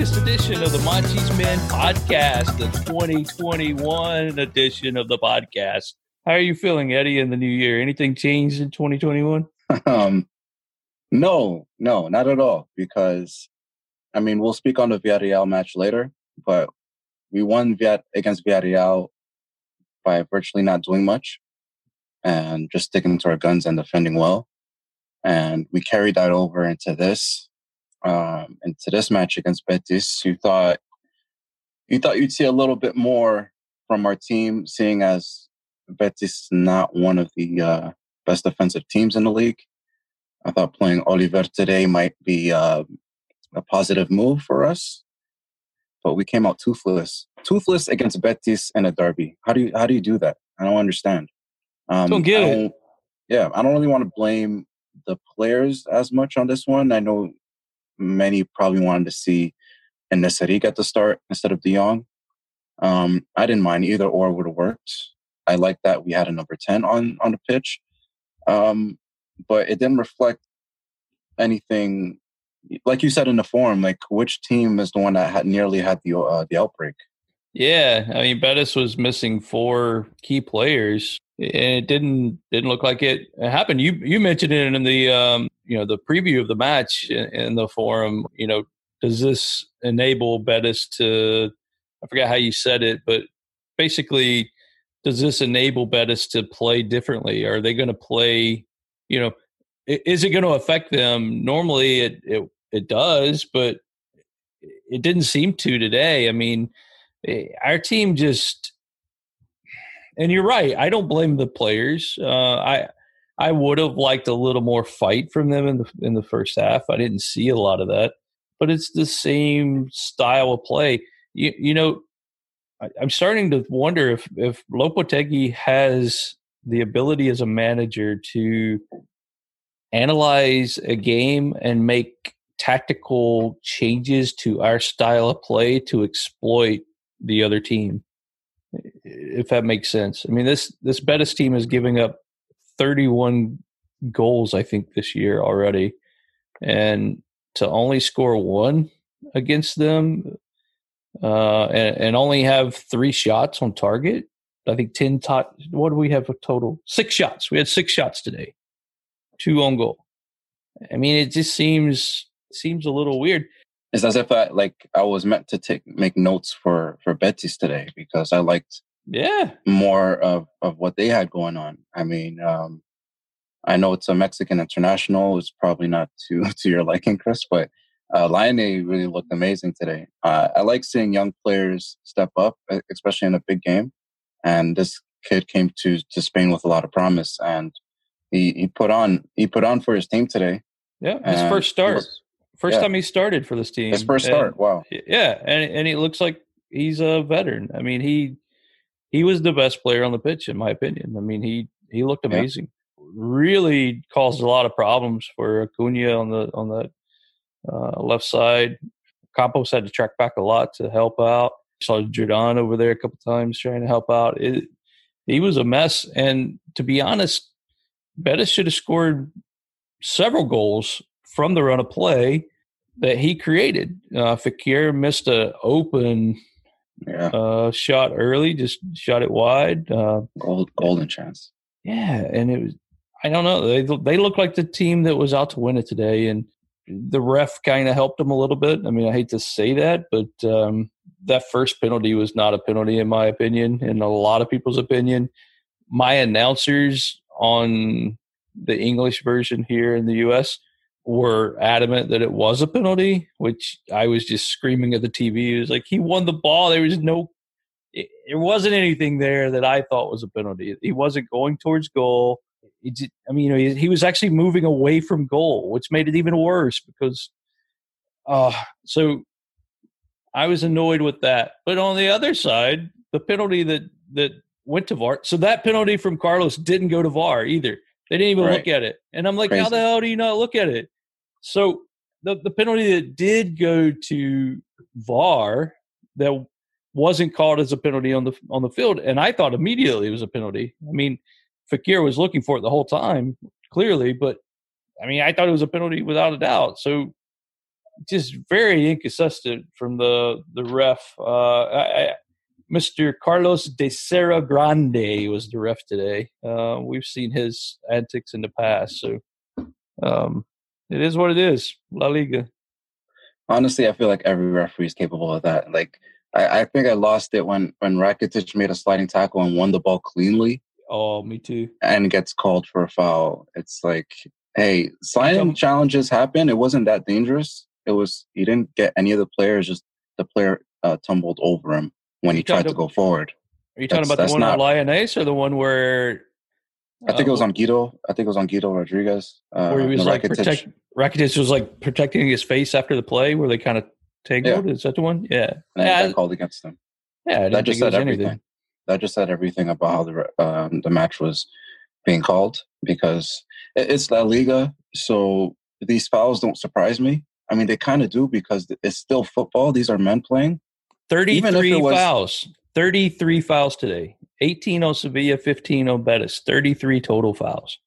latest edition of the Monchi's Men podcast, the 2021 edition of the podcast. How are you feeling, Eddie, in the new year? Anything changed in 2021? Um, no, no, not at all. Because, I mean, we'll speak on the Villarreal match later, but we won Viet against Villarreal by virtually not doing much and just sticking to our guns and defending well. And we carried that over into this, um, into this match against Betis. You thought, you thought you'd see a little bit more from our team, seeing as Betis is not one of the uh, best defensive teams in the league. I thought playing Oliver today might be uh, a positive move for us, but we came out toothless, toothless against Betis in a derby. How do you how do you do that? I don't understand. Um, don't get it. Yeah, I don't really want to blame the players as much on this one. I know many probably wanted to see En-Nesyri get the start instead of De Jong. Um, I didn't mind either or would have worked. I like that we had a number 10 on, on the pitch. Um, but it didn't reflect anything like you said in the forum, like which team is the one that had nearly had the uh, the outbreak? Yeah, I mean Betis was missing four key players, and it didn't didn't look like it happened. You you mentioned it in the um, you know the preview of the match in, the forum. You know, does this enable Betis to? I forget how you said it, but basically does this enable Betis to play differently? Are they going to play, you know, is it going to affect them? Normally it, it, it does, but it didn't seem to today. I mean, our team just, and you're right. I don't blame the players. Uh, I, I would have liked a little more fight from them in the in the first half. I didn't see a lot of that, but it's the same style of play. You, you know, I'm starting to wonder if if Lopetegui has the ability as a manager to analyze a game and make tactical changes to our style of play to exploit the other team. If that makes sense. I mean this this Betis team is giving up 31 goals I think this year already and to only score one against them uh, and, and, only have three shots on target. I think 10 tot. What do we have a total? Six shots. We had six shots today, two on goal. I mean, it just seems seems a little weird. It's as if I like I was meant to take make notes for for Betis today because I liked yeah more of of what they had going on. I mean, um, I know it's a Mexican international. It's probably not to to your liking, Chris, but uh, Lainez really looked amazing today. Uh, I like seeing young players step up, especially in a big game. And this kid came to to Spain with a lot of promise, and he, he put on he put on for his team today. Yeah, his first start, was, first yeah. time he started for this team. His first start. Wow. Yeah, and and he looks like he's a veteran. I mean, he he was the best player on the pitch in my opinion. I mean, he he looked amazing. Yeah. Really caused a lot of problems for Acuna on the on the uh, left side. Campos had to track back a lot to help out. Saw Jordan over there a couple times trying to help out. It, he was a mess. And to be honest, Betis should have scored several goals from the run of play that he created. Uh, Fekir missed a open yeah. uh, shot early, just shot it wide. Uh, Gold, golden chance. Yeah, and it was. I don't know. They they look like the team that was out to win it today, and the ref kind of helped him a little bit. I mean, I hate to say that, but um, that first penalty was not a penalty in my opinion, in a lot of people's opinion. My announcers on the English version here in the U.S. were adamant that it was a penalty, which I was just screaming at the TV. It was like he won the ball. There was no, it, there wasn't anything there that I thought was a penalty. He wasn't going towards goal just, I mean, you know, he, he, was actually moving away from goal, which made it even worse because, uh, so I was annoyed with that. But on the other side, the penalty that that went to VAR, so that penalty from Carlos didn't go to VAR either. They didn't even right. look at it, and I'm like, Crazy. how the hell do you not look at it? So the the penalty that did go to VAR that wasn't called as a penalty on the on the field, and I thought immediately it was a penalty. I mean Fekir was looking for it the whole time, clearly. But I mean, I thought it was a penalty without a doubt. So just very inconsistent from the the ref. Uh, I, Mr. Carlos de Cerro Grande was the ref today. Uh, we've seen his antics in the past, so um, it is what it is. La Liga. Honestly, I feel like every referee is capable of that. Like I, I think I lost it when when Rakitic made a sliding tackle and won the ball cleanly. Oh, me too. And gets called for a foul. It's like, hey, sliding challenges happen. It wasn't that dangerous. It was he didn't get any of the players. Just the player uh, tumbled over him when he tried to go forward. Are you talking about the one not, on or the one where? I think uh, it was on Guido. I think it was on Guido Rodriguez. Uh, where he was like protect, Rakitic was like protecting his face after the play, where they kind of tangled. Yeah. Is that the one? Yeah. And yeah. got called against them. Yeah, that just said everything. Anything. That just said everything about how the um, the match was being called because it's La Liga, so these fouls don't surprise me. I mean, they kind of do because it's still football. These are men playing. 33 was, fouls. 33 fouls today. 18 on Sevilla, 15 on Betis. 33 total fouls.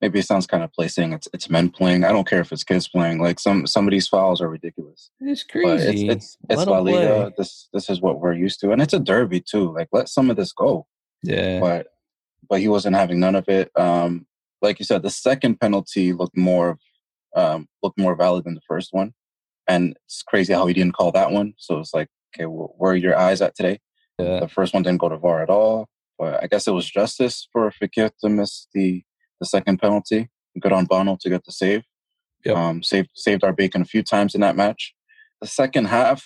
Maybe it sounds kind of play saying it's it's men playing. I don't care if it's kids playing. Like some some of these fouls are ridiculous. It's crazy. But it's it's, it's La Liga. Play. This this is what we're used to, and it's a derby too. Like let some of this go. Yeah. But but he wasn't having none of it. Um, like you said, the second penalty looked more um, looked more valid than the first one, and it's crazy how he didn't call that one. So it's like okay, well, where are your eyes at today? Yeah. The first one didn't go to VAR at all. But I guess it was justice for Fekir to miss the, the second penalty. Good on Bono to get the save. Yep. Um, saved saved our bacon a few times in that match. The second half,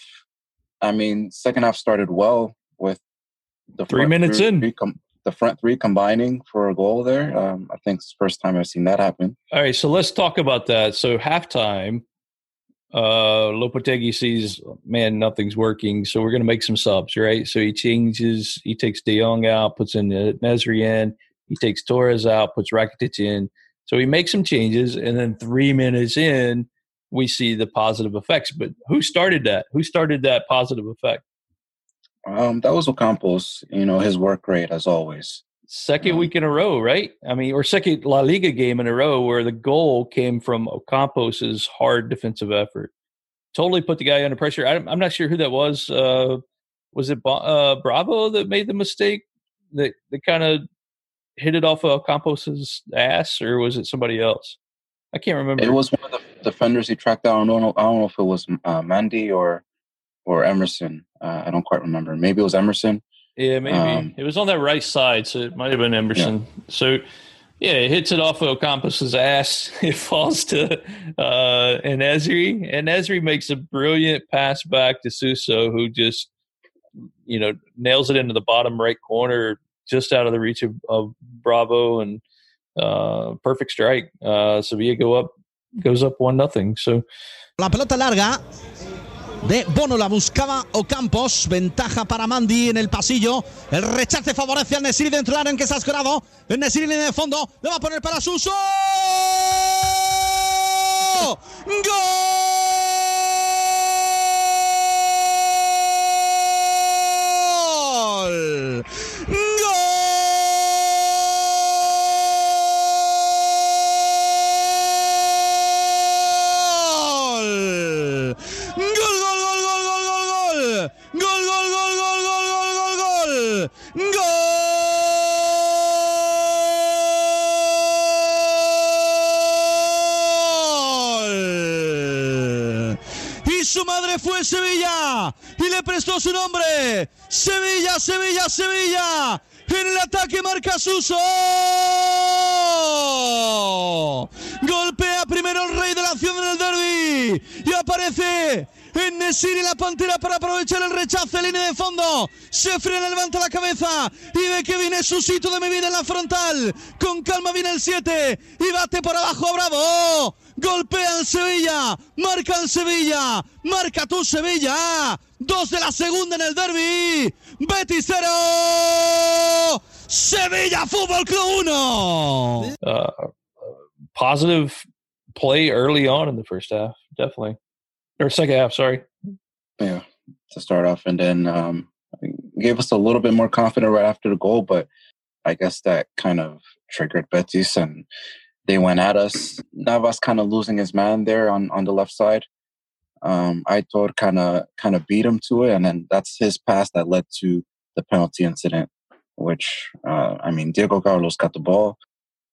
I mean, second half started well with the three minutes three, in. Three com- the front three combining for a goal there. Um, I think it's the first time I've seen that happen. All right, so let's talk about that. So halftime, uh, Lopetegui sees, man, nothing's working, so we're going to make some subs, right? So he changes, he takes De Jong out, puts in Nesyri in, he takes Torres out, puts Rakitic in. So he makes some changes, and then three minutes in, we see the positive effects. But who started that? Who started that positive effect? Um, that was Ocampos. You know his work rate as always. Second week in a row, right? I mean, or second La Liga game in a row where the goal came from Ocampos's hard defensive effort. Totally put the guy under pressure. I, am not sure who that was. Uh, was it uh, Bravo that made the mistake that, that kind of hit it off of Ocampos's ass, or was it somebody else? I can't remember. It was one of the defenders he tracked down. I don't know, I don't know if it was uh, Mandi or or Emerson. Uh, I don't quite remember. Maybe it was Emerson. Yeah, maybe um, it was on that right side, so it might have been Emerson. Yeah. So, yeah, it hits it off of Ocampos' ass. It falls to uh, En-Nesyri, and Nesyri makes a brilliant pass back to Suso, who just you know nails it into the bottom right corner, just out of the reach of, of Bravo, and uh, perfect strike. Uh, Sevilla go up, goes up one nothing. So la pelota larga de Bono la buscaba Ocampos, ventaja para Mandi en el pasillo, el rechace favorece al Nesiri dentro del área en que se ha escorado, el Nesiri en el fondo, le va a poner para Suso. ¡Gol! Fue Sevilla y le prestó su nombre. Sevilla, Sevilla, Sevilla. En el ataque marca Suso. Golpea primero el rey de la acción en el derby. Y aparece en Nesiri la pantera para aprovechar el rechazo línea de fondo. Se frena, levanta la cabeza y ve que viene su sitio de mi vida en la frontal. Con calma viene el 7 y bate por abajo Bravo. Golpea el Sevilla, marca el Sevilla, marca tu Sevilla. Dos de la segunda en el derby. Betis 0. Sevilla Fútbol Club 1. Uh, positive play early on in the first half, definitely. Or second half, sorry. Yeah, to start off. And then um, gave us a little bit more confidence right after the goal, but I guess that kind of triggered Betis and they went at us. Navas kind of losing his man there on, on the left side. Um, Aitor kind of kind of beat him to it, and then that's his pass that led to the penalty incident. Which uh, I mean, Diego Carlos got the ball.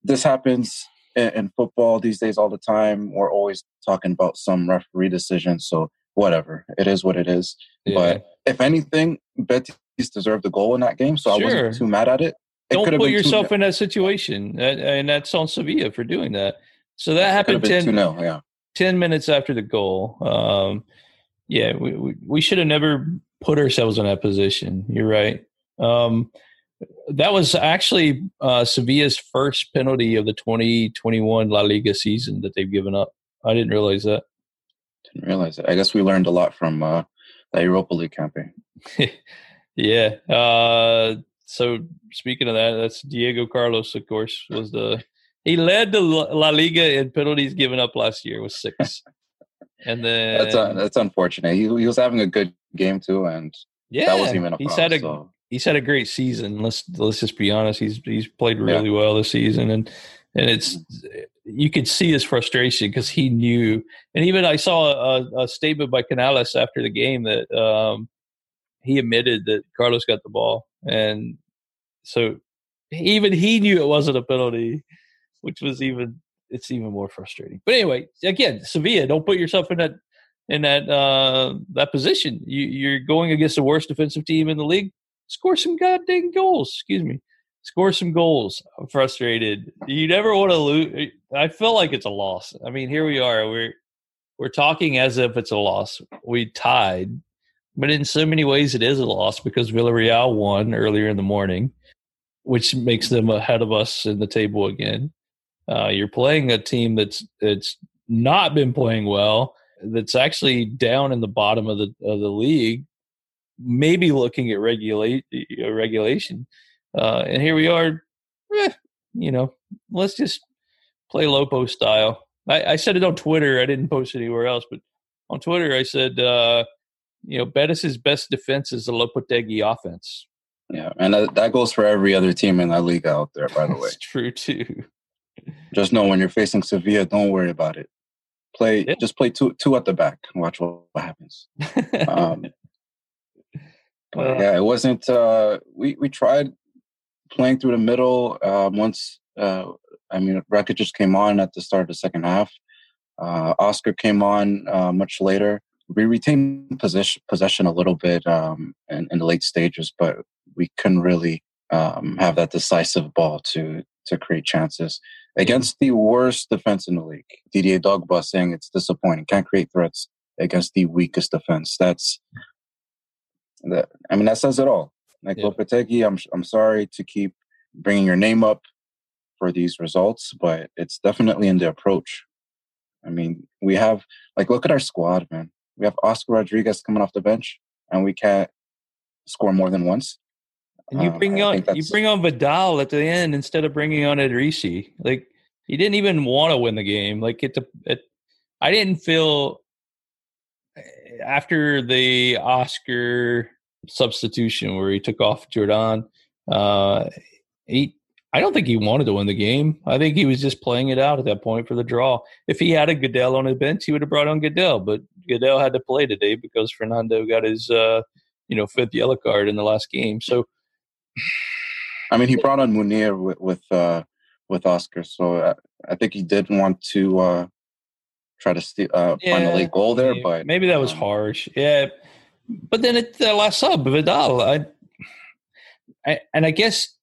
This happens in, in football these days all the time. We're always talking about some referee decision, so whatever. It is what it is. Yeah. But if anything, Betis deserved the goal in that game, so sure. I wasn't too mad at it. Don't put yourself in that situation, and that's on Sevilla for doing that. So that happened 10, yeah. 10 minutes after the goal. Um, yeah, we, we, we should have never put ourselves in that position. You're right. Um, that was actually uh, Sevilla's first penalty of the 2021 La Liga season that they've given up. I didn't realize that. Didn't realize it. I guess we learned a lot from uh, the Europa League campaign. yeah. Uh, so speaking of that, that's Diego Carlos, of course, was the he led the La Liga in penalties given up last year with six. and then that's uh, that's unfortunate. He, he was having a good game too, and yeah, that wasn't even a he's had a so. he's had a great season. Let's let's just be honest. He's he's played really yeah. well this season, and and it's you could see his frustration because he knew. And even I saw a, a, statement by Canales after the game that um, he admitted that Carlos got the ball, and so even he knew it wasn't a penalty, which was even it's even more frustrating. But anyway, again, Sevilla, don't put yourself in that in that uh, that position. You, you're going against the worst defensive team in the league. Score some goddamn goals. Excuse me score some goals. I'm frustrated. You never want to lose. I feel like it's a loss. I mean, here we are. We're we're talking as if it's a loss. We tied, but in so many ways it is a loss because Villarreal won earlier in the morning, which makes them ahead of us in the table again. Uh, you're playing a team that's that's not been playing well. That's actually down in the bottom of the of the league. Maybe looking at regulate uh, regulation uh, and here we are, eh, you know, let's just play Lopo style. I, I, said it on Twitter. I didn't post anywhere else, but on Twitter I said, uh, you know, Betis's best defense is the Lopetegui offense. Yeah, and that, that goes for every other team in that league out there, by the way. true too. Just know when you're facing Sevilla, don't worry about it. Play, yeah. just play two two at the back. And watch what, happens. um, but uh, yeah, it wasn't. Uh, we we tried playing through the middle. Um, once, uh, I mean, Rakitic just came on at the start of the second half. Uh, Oscar came on uh, much later. We retained possession, possession a little bit um, in, in, the late stages, but we couldn't really um, have that decisive ball to to create chances against the worst defense in the league. DDA Drogba saying it's disappointing, can't create threats against the weakest defense. That's that. I mean, that says it all. Like yeah. Lopetegui, I'm I'm sorry to keep bringing your name up for these results, but it's definitely in the approach. I mean, we have like look at our squad, man. We have Oscar Rodriguez coming off the bench, and we can't score more than once. And you bring um, on you bring on Vidal at the end instead of bringing on Idrissi. Like he didn't even want to win the game. Like it, it I didn't feel eh, after the Oscar substitution where he took off Jordan. Uh, he, I don't think he wanted to win the game. I think he was just playing it out at that point for the draw. If he had a Gudelj on his bench, he would have brought on Gudelj, but Gudelj had to play today because Fernando got his, uh, you know, fifth yellow card in the last game. So, I mean, he brought on Munir with with, uh, with Oscar, so I, I, think he did want to uh, try to steal, uh, yeah, find a late goal there, maybe, but maybe that was um, harsh. Yeah, but then at the last sub, Vidal, I, I, and I guess,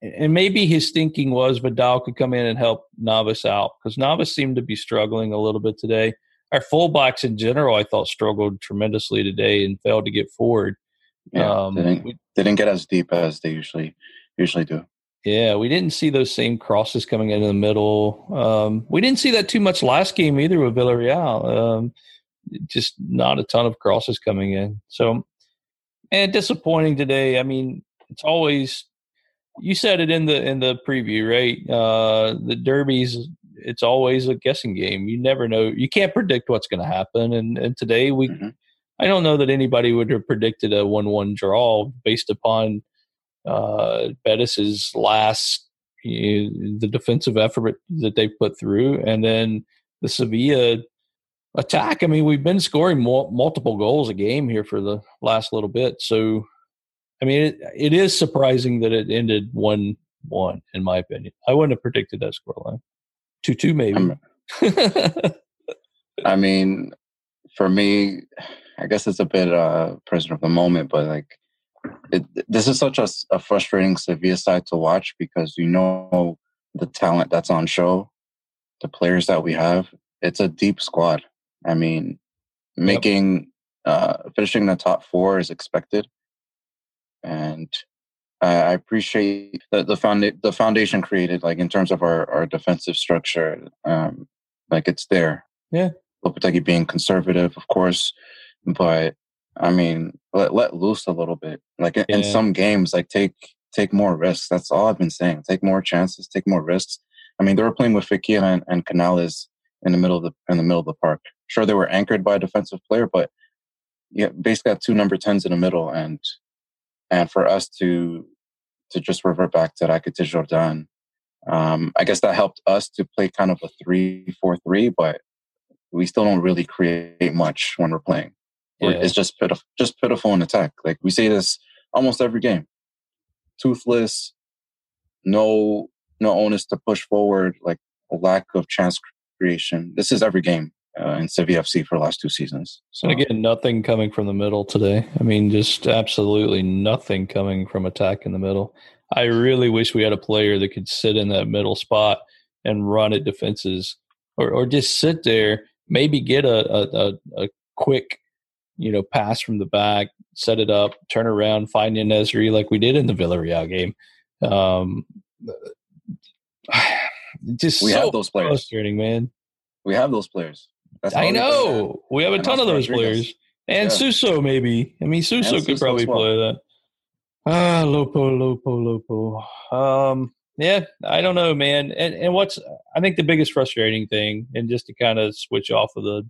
and maybe his thinking was Vidal could come in and help Navas out because Navas seemed to be struggling a little bit today. Our fullbacks in general, I thought, struggled tremendously today and failed to get forward. Yeah, um, they, didn't, we, they didn't get as deep as they usually usually do. Yeah, we didn't see those same crosses coming into the middle. Um, we didn't see that too much last game either with Villarreal. Um, just not a ton of crosses coming in. So, and disappointing today. I mean, it's always you said it in the in the preview, right? Uh, the derbies, it's always a guessing game. You never know. You can't predict what's going to happen. And and today we, mm-hmm. I don't know that anybody would have predicted a one-one draw based upon uh, Betis's last you know, the defensive effort that they put through, and then the Sevilla attack. I mean, we've been scoring multiple goals a game here for the last little bit. So, I mean, it, it is surprising that it ended one one. In my opinion, I wouldn't have predicted that scoreline. Two two maybe. I mean, for me, I guess it's a bit uh, prisoner of the moment, but like it, this is such a, a, frustrating Sevilla side to watch because you know the talent that's on show, the players that we have. It's a deep squad. I mean, making yep. uh, finishing the top four is expected, and I, I appreciate the the, the foundation created, like in terms of our our defensive structure. Um, like it's there. Yeah, Lopetegui being conservative, of course, but I mean, let let loose a little bit. Like in, yeah. in some games, like take take more risks. That's all I've been saying. Take more chances, take more risks. I mean, they were playing with Fekir and, and Canales in the middle of the in the middle of the park. Sure, they were anchored by a defensive player, but yeah, basically have two number tens in the middle, and and for us to to just revert back to Rakitic Jordan, um, I guess that helped us to play kind of a three four three, but we still don't really create much when we're playing. Yeah. It's just pitiful, just pitiful in attack. Like we say this almost every game. Toothless, no no onus to push forward, like a lack of chance creation. This is every game uh, in Sevilla FC for the last two seasons. So and again, nothing coming from the middle today. I mean, just absolutely nothing coming from attack in the middle. I really wish we had a player that could sit in that middle spot and run at defenses, or or just sit there, maybe get a a, a, a quick you know, pass from the back, set it up, turn around, find En-Nesyri like we did in the Villarreal game. Um, just we so have those players. Frustrating, man. We have those players. I know. We have a and ton of those Rodriguez. players. And yeah. Suso, maybe. I mean, Suso and could Suso probably well. play that. Ah, Lopo, Lopo, Lopo. Um, yeah, I don't know, man. And and what's I think the biggest frustrating thing, and just to kind of switch off of the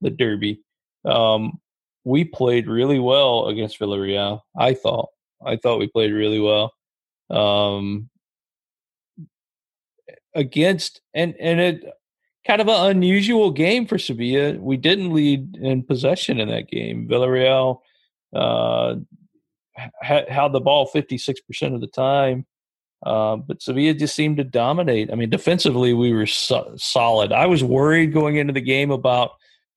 the derby, um, we played really well against Villarreal. I thought. I thought we played really well. Um, against and and it kind of an unusual game for Sevilla. We didn't lead in possession in that game. Villarreal uh, had, had the ball fifty six percent of the time, uh, but Sevilla just seemed to dominate. I mean, defensively we were so- solid. I was worried going into the game about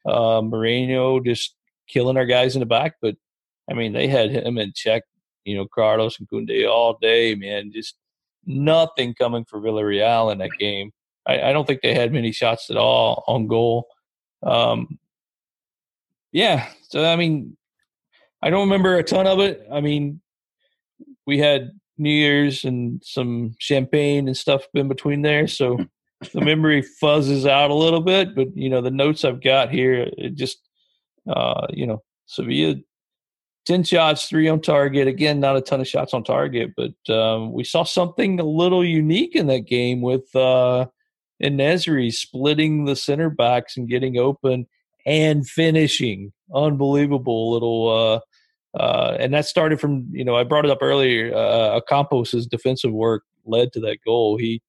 uh, Moreno just killing our guys in the back. But I mean, they had him in check, you know, Carlos and Kunde all day, man. Just nothing coming for Villarreal in that game. I, I don't think they had many shots at all on goal. Um, yeah, so I mean, I don't remember a ton of it. I mean, we had New Year's and some champagne and stuff in between there, so the memory fuzzes out a little bit. But you know, the notes I've got here, it just uh, you know, Sevilla, 10 shots, three on target. Again, not a ton of shots on target, but um, we saw something a little unique in that game with uh, En-Nesyri splitting the center backs and getting open and finishing. Unbelievable little. Uh, uh, and that started from, you know, I brought it up earlier. Uh, Ocampos's defensive work led to that goal. He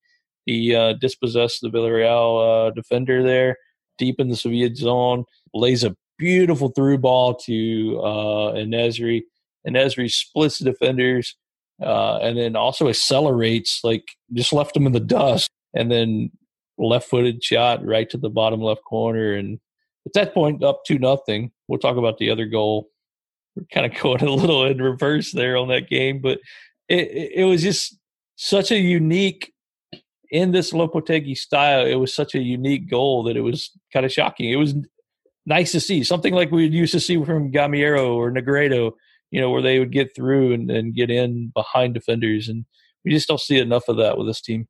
he uh, dispossessed the Villarreal uh, defender there deep in the Sevilla zone, lays a beautiful through ball to uh, En-Nesyri. And Nesri splits the defenders uh, and then also accelerates, like just left him in the dust, and then left footed shot right to the bottom left corner. And at that point, up to nothing. We'll talk about the other goal. We're kind of going a little in reverse there on that game, but it, it was just such a unique in this Lopetegui style. It was such a unique goal that it was kind of shocking. It was nice to see. Something like we used to see from Gameiro or Negredo, you know, where they would get through and, and get in behind defenders. And we just don't see enough of that with this team.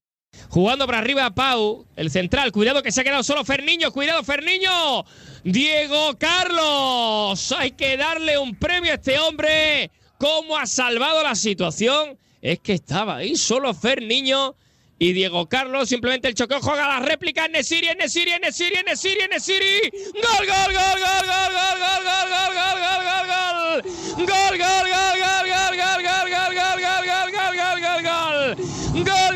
Jugando para arriba Pau, el central. Cuidado que se ha quedado solo Ferniño. Cuidado Ferniño. Diego Carlos. Hay que darle un premio a este hombre. ¿Cómo ha salvado la situación? Es que estaba ahí solo Ferniño y Diego Carlos, simplemente el choque, juega la réplica, Nesiri, Nesiri, Nesiri, Nesiri, Nesiri. Gol, gol, gol, gol, gol, gol, gol, gol, gol, gol. Gol, gol, gol, gol, gol, gol, gol, gol, gol, gol, gol, gol, gol, gol, gol. Gol, gol, gol,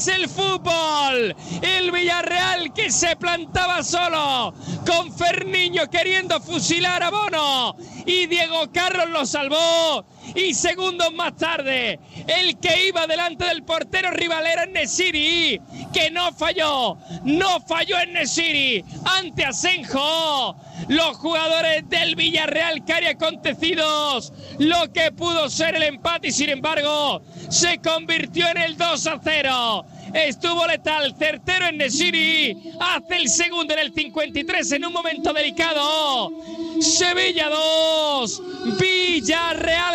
es el fútbol. El Villarreal que se plantaba solo con Ferniño queriendo fusilar a Bono y Diego Carlos lo salvó. Y segundos más tarde, el que iba delante del portero rival era Nesiri, que no falló, no falló en Nesiri ante Asenjo. Los jugadores del Villarreal que acontecidos lo que pudo ser el empate y sin embargo se convirtió en el 2 a 0. Estuvo letal, certero en Nesiri. Hace el segundo en el 53 en un momento delicado. Sevilla 2, Villarreal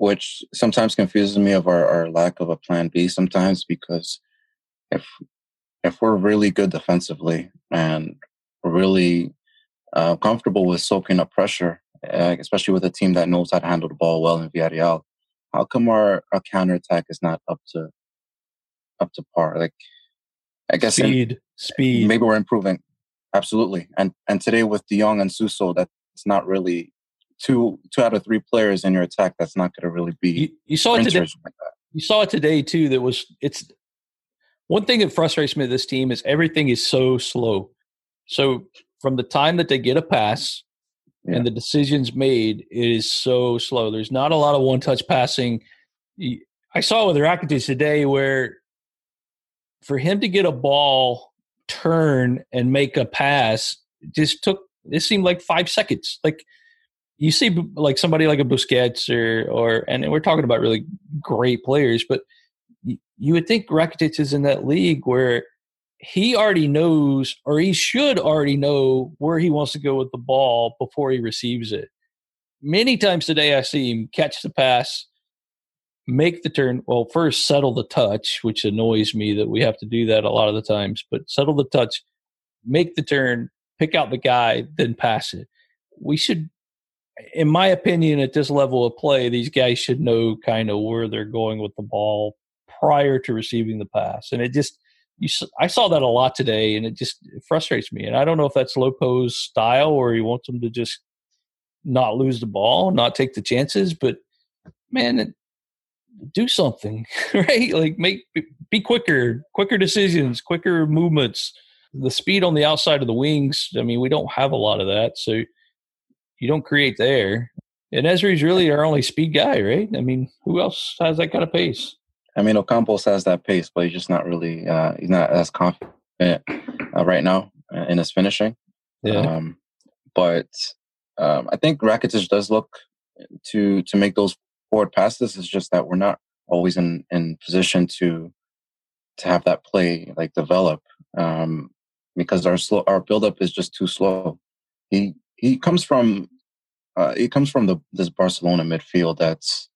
Which sometimes confuses me of our, our lack of a plan B sometimes because if if we're really good defensively and really uh, comfortable with soaking up pressure, uh, especially with a team that knows how to handle the ball well in Villarreal, how come our, our counterattack is not up to up to par? Like, I guess speed, in, speed. Maybe we're improving. Absolutely. And and today with De Jong and Suso, that's not really two two out of three players in your attack. That's not going to really be. You, you saw it today. Like you saw it today too. That was it's one thing that frustrates me. This team is everything is so slow. So from the time that they get a pass yeah. and the decisions made, it is so slow. There's not a lot of one touch passing. I saw with Rakitic today where for him to get a ball, turn, and make a pass just took, it seemed like five seconds. Like, you see like somebody like a Busquets or or and we're talking about really great players, but you would think Rakitic is in that league where he already knows or he should already know where he wants to go with the ball before he receives it. Many times today, I see him catch the pass, make the turn. Well, first settle the touch, which annoys me that we have to do that a lot of the times, but settle the touch, make the turn, pick out the guy, then pass it. We should, in my opinion, at this level of play, these guys should know kind of where they're going with the ball prior to receiving the pass. And it just, you, I saw that a lot today, and it just it frustrates me. And I don't know if that's Lopo's style or he wants them to just not lose the ball, not take the chances. But man, do something, right? Like make be quicker, quicker decisions, quicker movements. The speed on the outside of the wings. I mean, we don't have a lot of that, so you don't create there. En-Nesyri's really our only speed guy, right? I mean, who else has that kind of pace? I mean, Ocampos has that pace, but he's just not really, uh, he's not as confident uh, right now uh, in his finishing. Yeah. Um, but um, I think Rakitic does look to to make those forward passes. It's just that we're not always in in position to to have that play like develop um, because our slow our buildup is just too slow. He he comes from uh, he comes from the this Barcelona midfield that's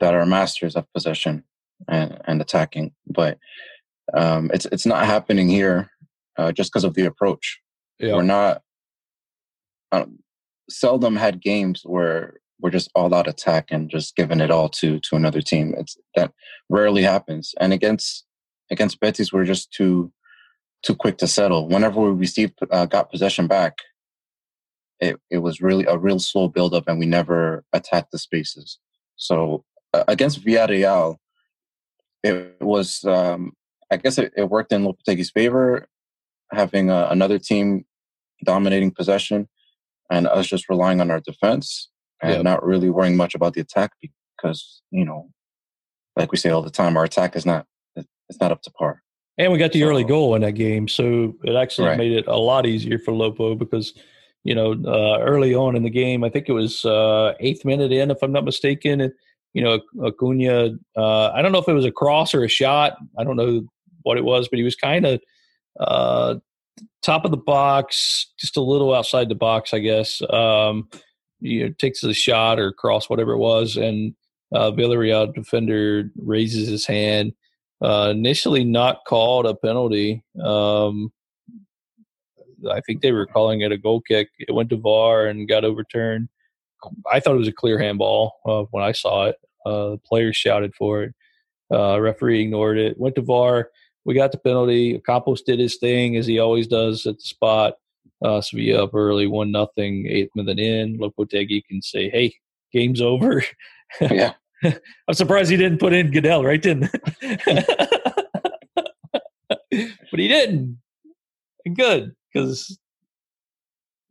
that are masters of possession and, and attacking. But um, it's it's not happening here uh, just because of the approach. Yeah. We're not um, seldom had games where we're just all out attack and just giving it all to to another team. It's that rarely happens. And against against Betis, we're just too too quick to settle. Whenever we received uh, got possession back, it it was really a real slow build up, and we never attacked the spaces. So uh, against Villarreal, it was um, I guess it, it, worked in Lopetegui's favor, having uh, another team dominating possession and us just relying on our defense and yep. not really worrying much about the attack because you know, like we say all the time, our attack is not it's not up to par. And we got the so, early goal in that game, so it actually right. made it a lot easier for Lopo because you know uh, early on in the game, I think it was uh, eighth minute in, if I'm not mistaken. It, you know, Acuna, uh, I don't know if it was a cross or a shot. I don't know what it was, but he was kind of uh, top of the box, just a little outside the box, I guess. Um, you know, takes the shot or cross, whatever it was, and uh, Villarreal defender raises his hand. Uh, initially, not called a penalty. Um, I think they were calling it a goal kick. It went to VAR and got overturned. I thought it was a clear handball uh, when I saw it. Uh, the players shouted for it. Uh, referee ignored it. Went to VAR. We got the penalty. Campos did his thing as he always does at the spot. Uh, Sevilla up early, one nothing, eighth minute in. Lopetegui can say, "Hey, game's over." yeah. I'm surprised he didn't put in Gudelj, right? Didn't? but he didn't. Good, because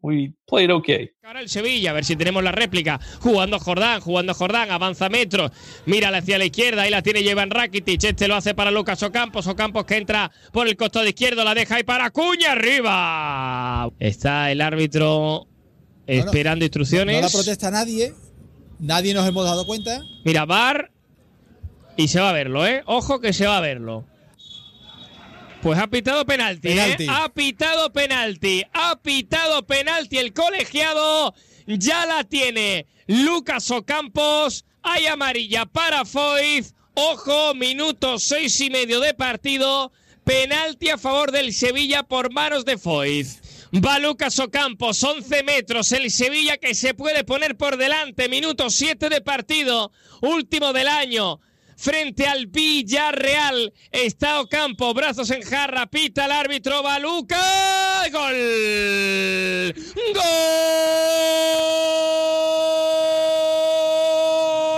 we played okay. Ahora el Sevilla, a ver si tenemos la réplica. Jugando Jordán, jugando Jordán, avanza metros. Mira hacia la izquierda, ahí la tiene Jevan Rakitic. Este lo hace para Lucas Ocampos. Ocampos que entra por el costado izquierdo, la deja ahí para Cuña arriba. Está el árbitro esperando instrucciones. No, la protesta nadie. Nadie nos hemos dado cuenta. Mira, Bar. Y se va a verlo, ¿eh? Ojo que se va a verlo. Pues ha pitado penalti, ¿eh? Ha pitado penalti. Ha pitado penalti el colegiado. Ya la tiene Lucas Ocampos. Hay amarilla para Foyz. Ojo, minuto seis y medio de partido. Penalti a favor del Sevilla por manos de Foyz. Va Lucas Ocampos, 11 metros. El Sevilla que se puede poner por delante. Minuto 7 de partido. Último del año frente al Villarreal. Está Ocampo, brazos en jarra, pita el árbitro Baluca. ¡Gol!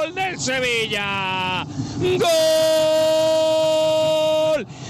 ¡Gol del Sevilla! ¡Gol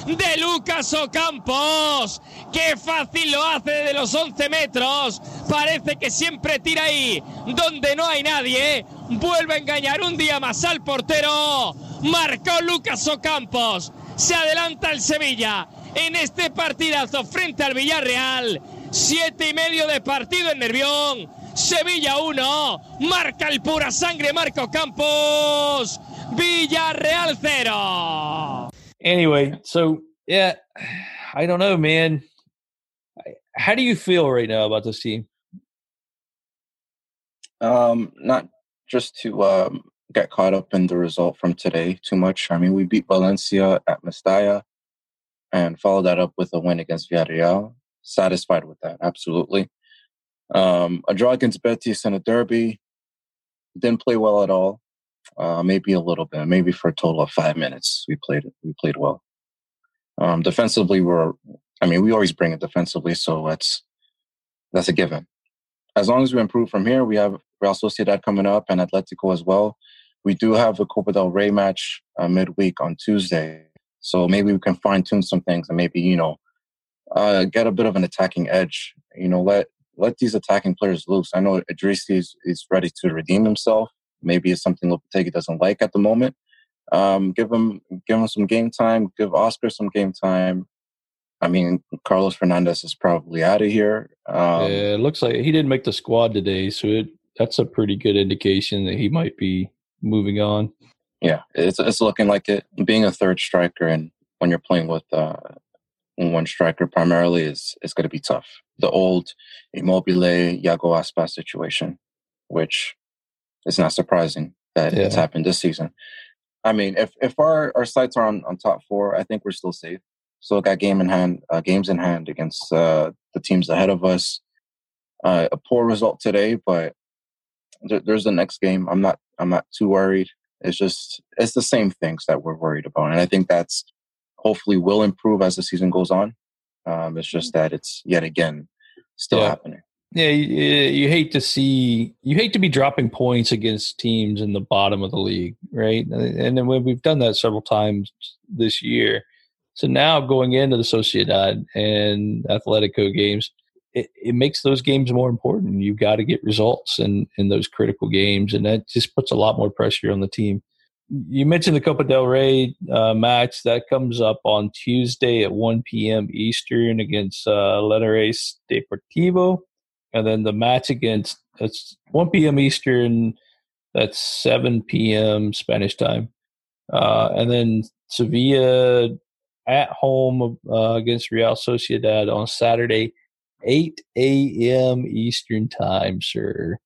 de Lucas Ocampos! ¡Qué fácil lo hace de los 11 metros! Parece que siempre tira ahí donde no hay nadie. Vuelve a engañar un día más al portero marcó Lucas Ocampos. Se adelanta el Sevilla en este partidazo frente al Villarreal. Siete y medio de partido en Nervión. Sevilla 1. Marca el pura sangre Marco Campos. Villarreal 0. Anyway, so yeah, I don't know, man. How do you feel right now about this team? Um, not just to um, get caught up in the result from today too much. I mean, we beat Valencia at Mestalla and followed that up with a win against Villarreal. Satisfied with that, absolutely. Um, a draw against Betis in a derby. Didn't play well at all. Uh, maybe a little bit. Maybe for a total of five minutes, we played we played well. Um, defensively, we're. I mean, we always bring it defensively, so that's that's a given. As long as we improve from here, we have Real Sociedad coming up and Atletico as well we do have a Copa del Rey match uh, midweek on Tuesday. So maybe we can fine tune some things and maybe, you know, uh, get a bit of an attacking edge. You know, let let these attacking players loose. I know Idrissi is, is ready to redeem himself. Maybe it's something Lopetegui doesn't like at the moment. Um, give him give him some game time. Give Oscar some game time. I mean, Carlos Fernandez is probably out of here. Um, yeah, it looks like he didn't make the squad today, so it, that's a pretty good indication that he might be moving on. Yeah, it's it's looking like it. Being a third striker and when you're playing with uh, one striker primarily is is going to be tough. The old Immobile Yago Aspas situation, which is not surprising that yeah. it's happened this season. I mean, if if our our sights are on on top four, I think we're still safe. Still got game in hand, uh, games in hand against uh, the teams ahead of us. Uh, a poor result today, but there's the next game. I'm not I'm not too worried. It's just it's the same things that we're worried about, and I think that's hopefully will improve as the season goes on. Um, it's just that it's yet again still yeah. happening. Yeah, you, you, hate to see you hate to be dropping points against teams in the bottom of the league, right? And then we've done that several times this year. So now going into the Sociedad and Atletico games, it, it makes those games more important. You've got to get results in, in those critical games, and that just puts a lot more pressure on the team. You mentioned the Copa del Rey uh, match that comes up on Tuesday at 1 p.m. Eastern against uh, Linares Deportivo, and then the match against it's 1 p.m. Eastern. That's 7 p.m. Spanish time, uh, and then Sevilla at home uh, against Real Sociedad on Saturday 8 a.m. Eastern time, sir.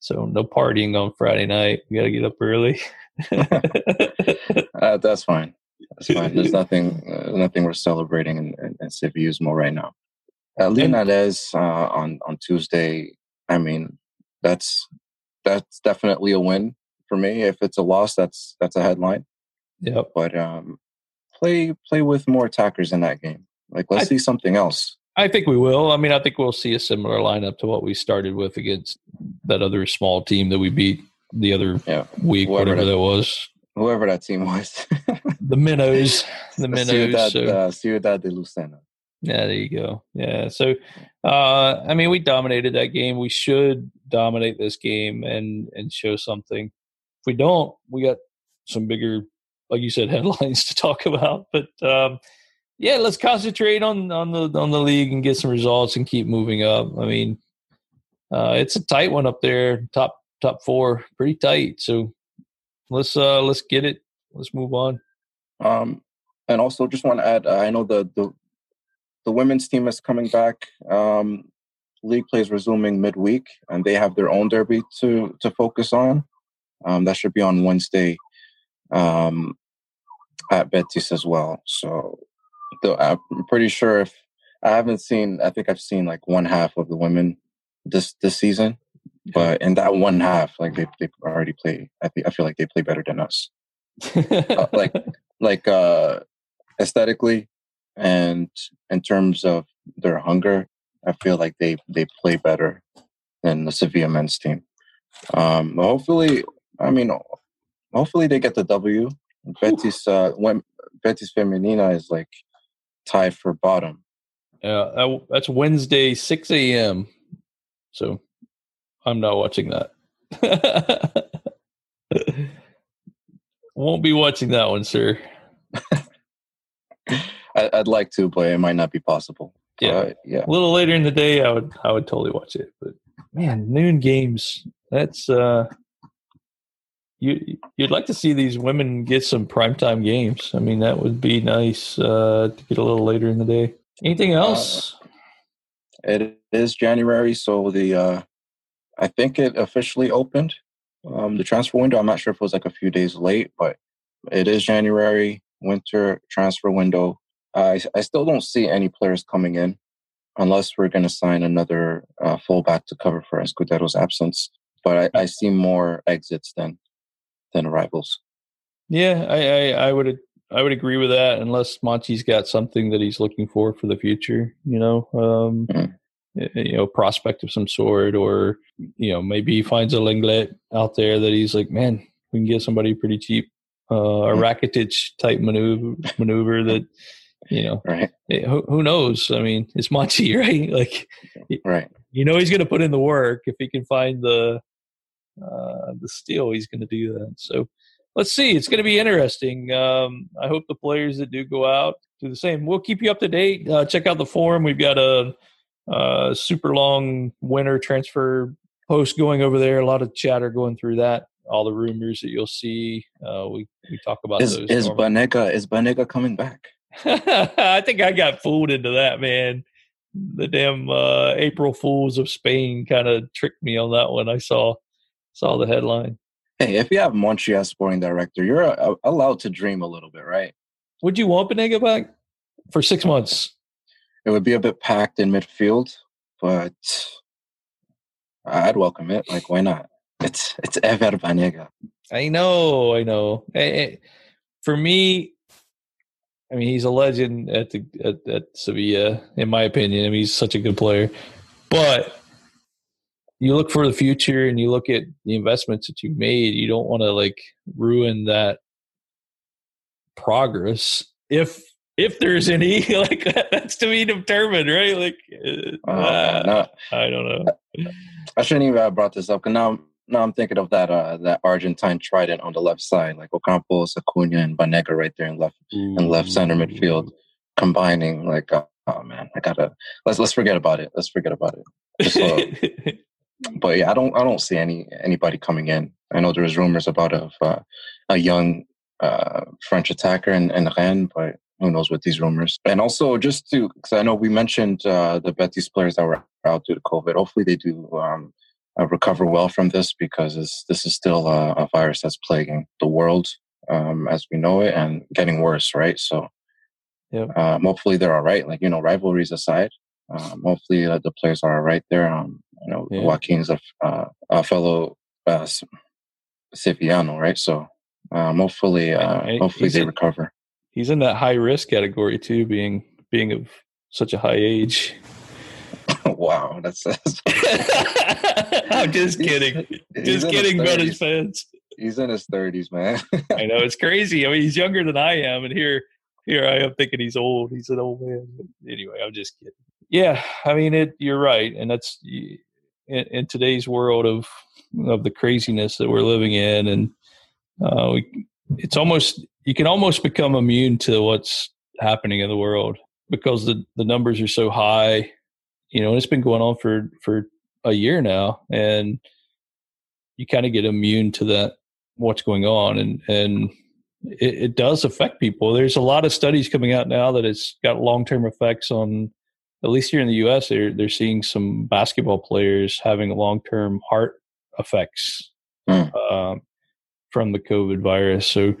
So no partying on Friday night. We got to get up early. uh, that's fine. That's fine. There's nothing, uh, nothing we're celebrating in, in, in Civismo right now. Uh, Linares uh, on on Tuesday. I mean, that's that's definitely a win for me. If it's a loss, that's that's a headline. Yeah. But um, play play with more attackers in that game. Like let's I, see something else. I think we will. I mean, I think we'll see a similar lineup to what we started with against that other small team that we beat the other Yeah. week, Whoever whatever that- that was. Whoever that team was. The minnows, the minnows. Ciudad, so- uh, Ciudad de Lucena. Yeah, there you go. Yeah. So, uh, I mean, we dominated that game. We should dominate this game and and show something. If we don't, we got some bigger, like you said, headlines to talk about. But um, yeah, let's concentrate on on the on the league and get some results and keep moving up. I mean, uh, it's a tight one up there, top top four, pretty tight. So let's uh let's get it. Let's move on. Um, and also, just want to add, uh, I know the, the the women's team is coming back. Um, league plays resuming midweek, and they have their own derby to to focus on. Um, that should be on Wednesday um, at Betis as well. So the, I'm pretty sure if I haven't seen, I think I've seen like one half of the women this this season. But in that one half, like they they already play. I think I feel like they play better than us uh, like like uh aesthetically and in terms of their hunger i feel like they they play better than the sevilla men's team um hopefully i mean hopefully they get the w betis uh when betis femenina is like tied for bottom Yeah, that, that's Wednesday, 6 a.m. So I'm not watching that. Won't be watching that one, sir. I, i'd like to but it might not be possible Yeah. But, yeah A little later in the day, I would I would totally watch it. But man, noon games. That's uh, you you'd like to see these women get some primetime games. I mean, that would be nice uh, to get a little later in the day. Anything else? It is January, so the uh, I think it officially opened um, the transfer window. I'm not sure if it was like a few days late, but it is January winter transfer window. I I still don't see any players coming in unless we're going to sign another uh, fullback to cover for Escudero's absence. But I, I see more exits than than arrivals. Yeah, I, I, I would I would agree with that unless Monchi's got something that he's looking for for the future. You know, um, Mhm. you know, prospect of some sort, or you know, maybe he finds a Lenglet out there that he's like, man, we can get somebody pretty cheap, uh, a Mhm. Rakitic type maneuver maneuver that. You know, Right, eh, who, who knows? I mean, it's Monty, right? Like, right. you know, he's going to put in the work if he can find the uh, the steal. He's going to do that. So let's see. It's going to be interesting. Um, I hope the players that do go out do the same. We'll keep you up to date. Uh, check out the forum. We've got a, a super long winter transfer post going over there. A lot of chatter going through that. All the rumors that you'll see. Uh, we we talk about Is those. is normally. Banega is Banega coming back? I think I got fooled into that, man. The damn uh, April Fools of Spain kind of tricked me on that one. I saw saw the headline. Hey, if you have Montreal sporting director, you're uh, allowed to dream a little bit, right? Would you want Banega back for six months? It would be a bit packed in midfield, but I'd welcome it. Like, why not? It's it's Ever Banega. I know, I know. Eh, eh, For me, I mean, he's a legend at the at, at Sevilla, in my opinion. I mean, he's such a good player. But you look for the future and you look at the investments that you've made. You don't want to like ruin that progress if if there's any. Like that's to be determined, right? Like uh, Uh, no, I don't know. I shouldn't even have brought this up because now now I'm thinking of that uh that Argentine trident on the left side, like Ocampos, Acuna, and Banega right there in left in left center midfield, combining. Like, uh, oh man, I gotta let's let's forget about it. Let's forget about it. Uh, but yeah, I don't I don't see any anybody coming in. I know there was rumors about a uh, a young uh, French attacker in, in Rennes, but who knows with these rumors. And also just to because I know we mentioned uh, the Betis players that were out due to COVID. Hopefully they do um, uh, recover well from this because this this is still a, a virus that's plaguing the world um, as we know it and getting worse. Right, so. Yep. Um, hopefully they're all right. Like you know, rivalries aside, um, hopefully uh, the players are all right there. Um, you know, Yeah. Joaquin's a, uh, a fellow uh, right? So um, hopefully, uh, Hey, hopefully they a- recover. he's in that high risk category too, being being of such a high age. wow, that's. that's I'm just kidding. he's Just in his kidding, 30s. fans. He's in his thirties, man. I know it's crazy. I mean, he's younger than I am, and here, here I am thinking he's old. He's an old man. But anyway, I'm just kidding. Yeah, I mean, it. You're right, and that's in, in today's world of of the craziness that we're living in, and uh, we, it's almost you can almost become immune to what's happening in the world because the the numbers are so high. You know, and it's been going on for for a year now, and you kind of get immune to that what's going on. And and it, it, does affect people. There's a lot of studies coming out now that it's got long-term effects on at least here in the us they're they're seeing some basketball players having long-term heart effects Mm. um, from the covid virus so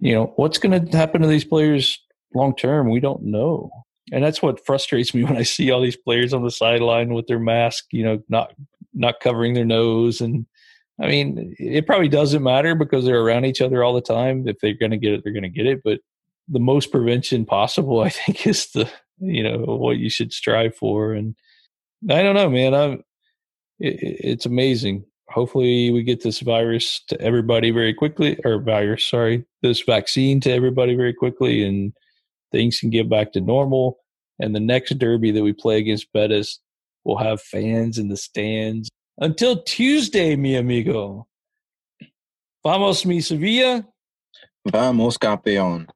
you know what's going to happen to these players long term we don't know and that's what frustrates me when i see all these players on the sideline with their mask you know not not covering their nose and I mean, it probably doesn't matter because they're around each other all the time. If they're going to get it, they're going to get it. But the most prevention possible, I think, is the you know what you should strive for. And I don't know, man. I'm. It, it's amazing. Hopefully, we get this virus to everybody very quickly, or virus, sorry, this vaccine to everybody very quickly, and things can get back to normal. And the next derby that we play against Betis, we'll have fans in the stands until Tuesday, mi amigo. Vamos, mi Sevilla. Vamos, campeón.